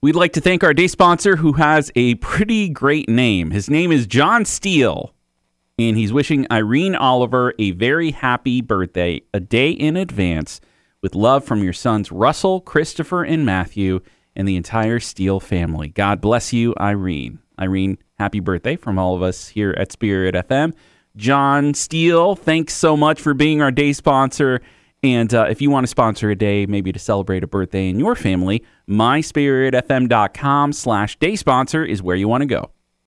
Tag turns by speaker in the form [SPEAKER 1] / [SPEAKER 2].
[SPEAKER 1] We'd like to thank our day sponsor who has a pretty great name. His name is John Steele, and he's wishing Irene Oliver a very happy birthday a day in advance with love from your sons Russell, Christopher, and Matthew, and the entire Steele family. God bless you, Irene. Irene, happy birthday from all of us here at Spirit FM. John Steele, thanks so much for being our day sponsor. And uh, if you want to sponsor a day, maybe to celebrate a birthday in your family, myspiritfm.com slash day sponsor is where you want to go.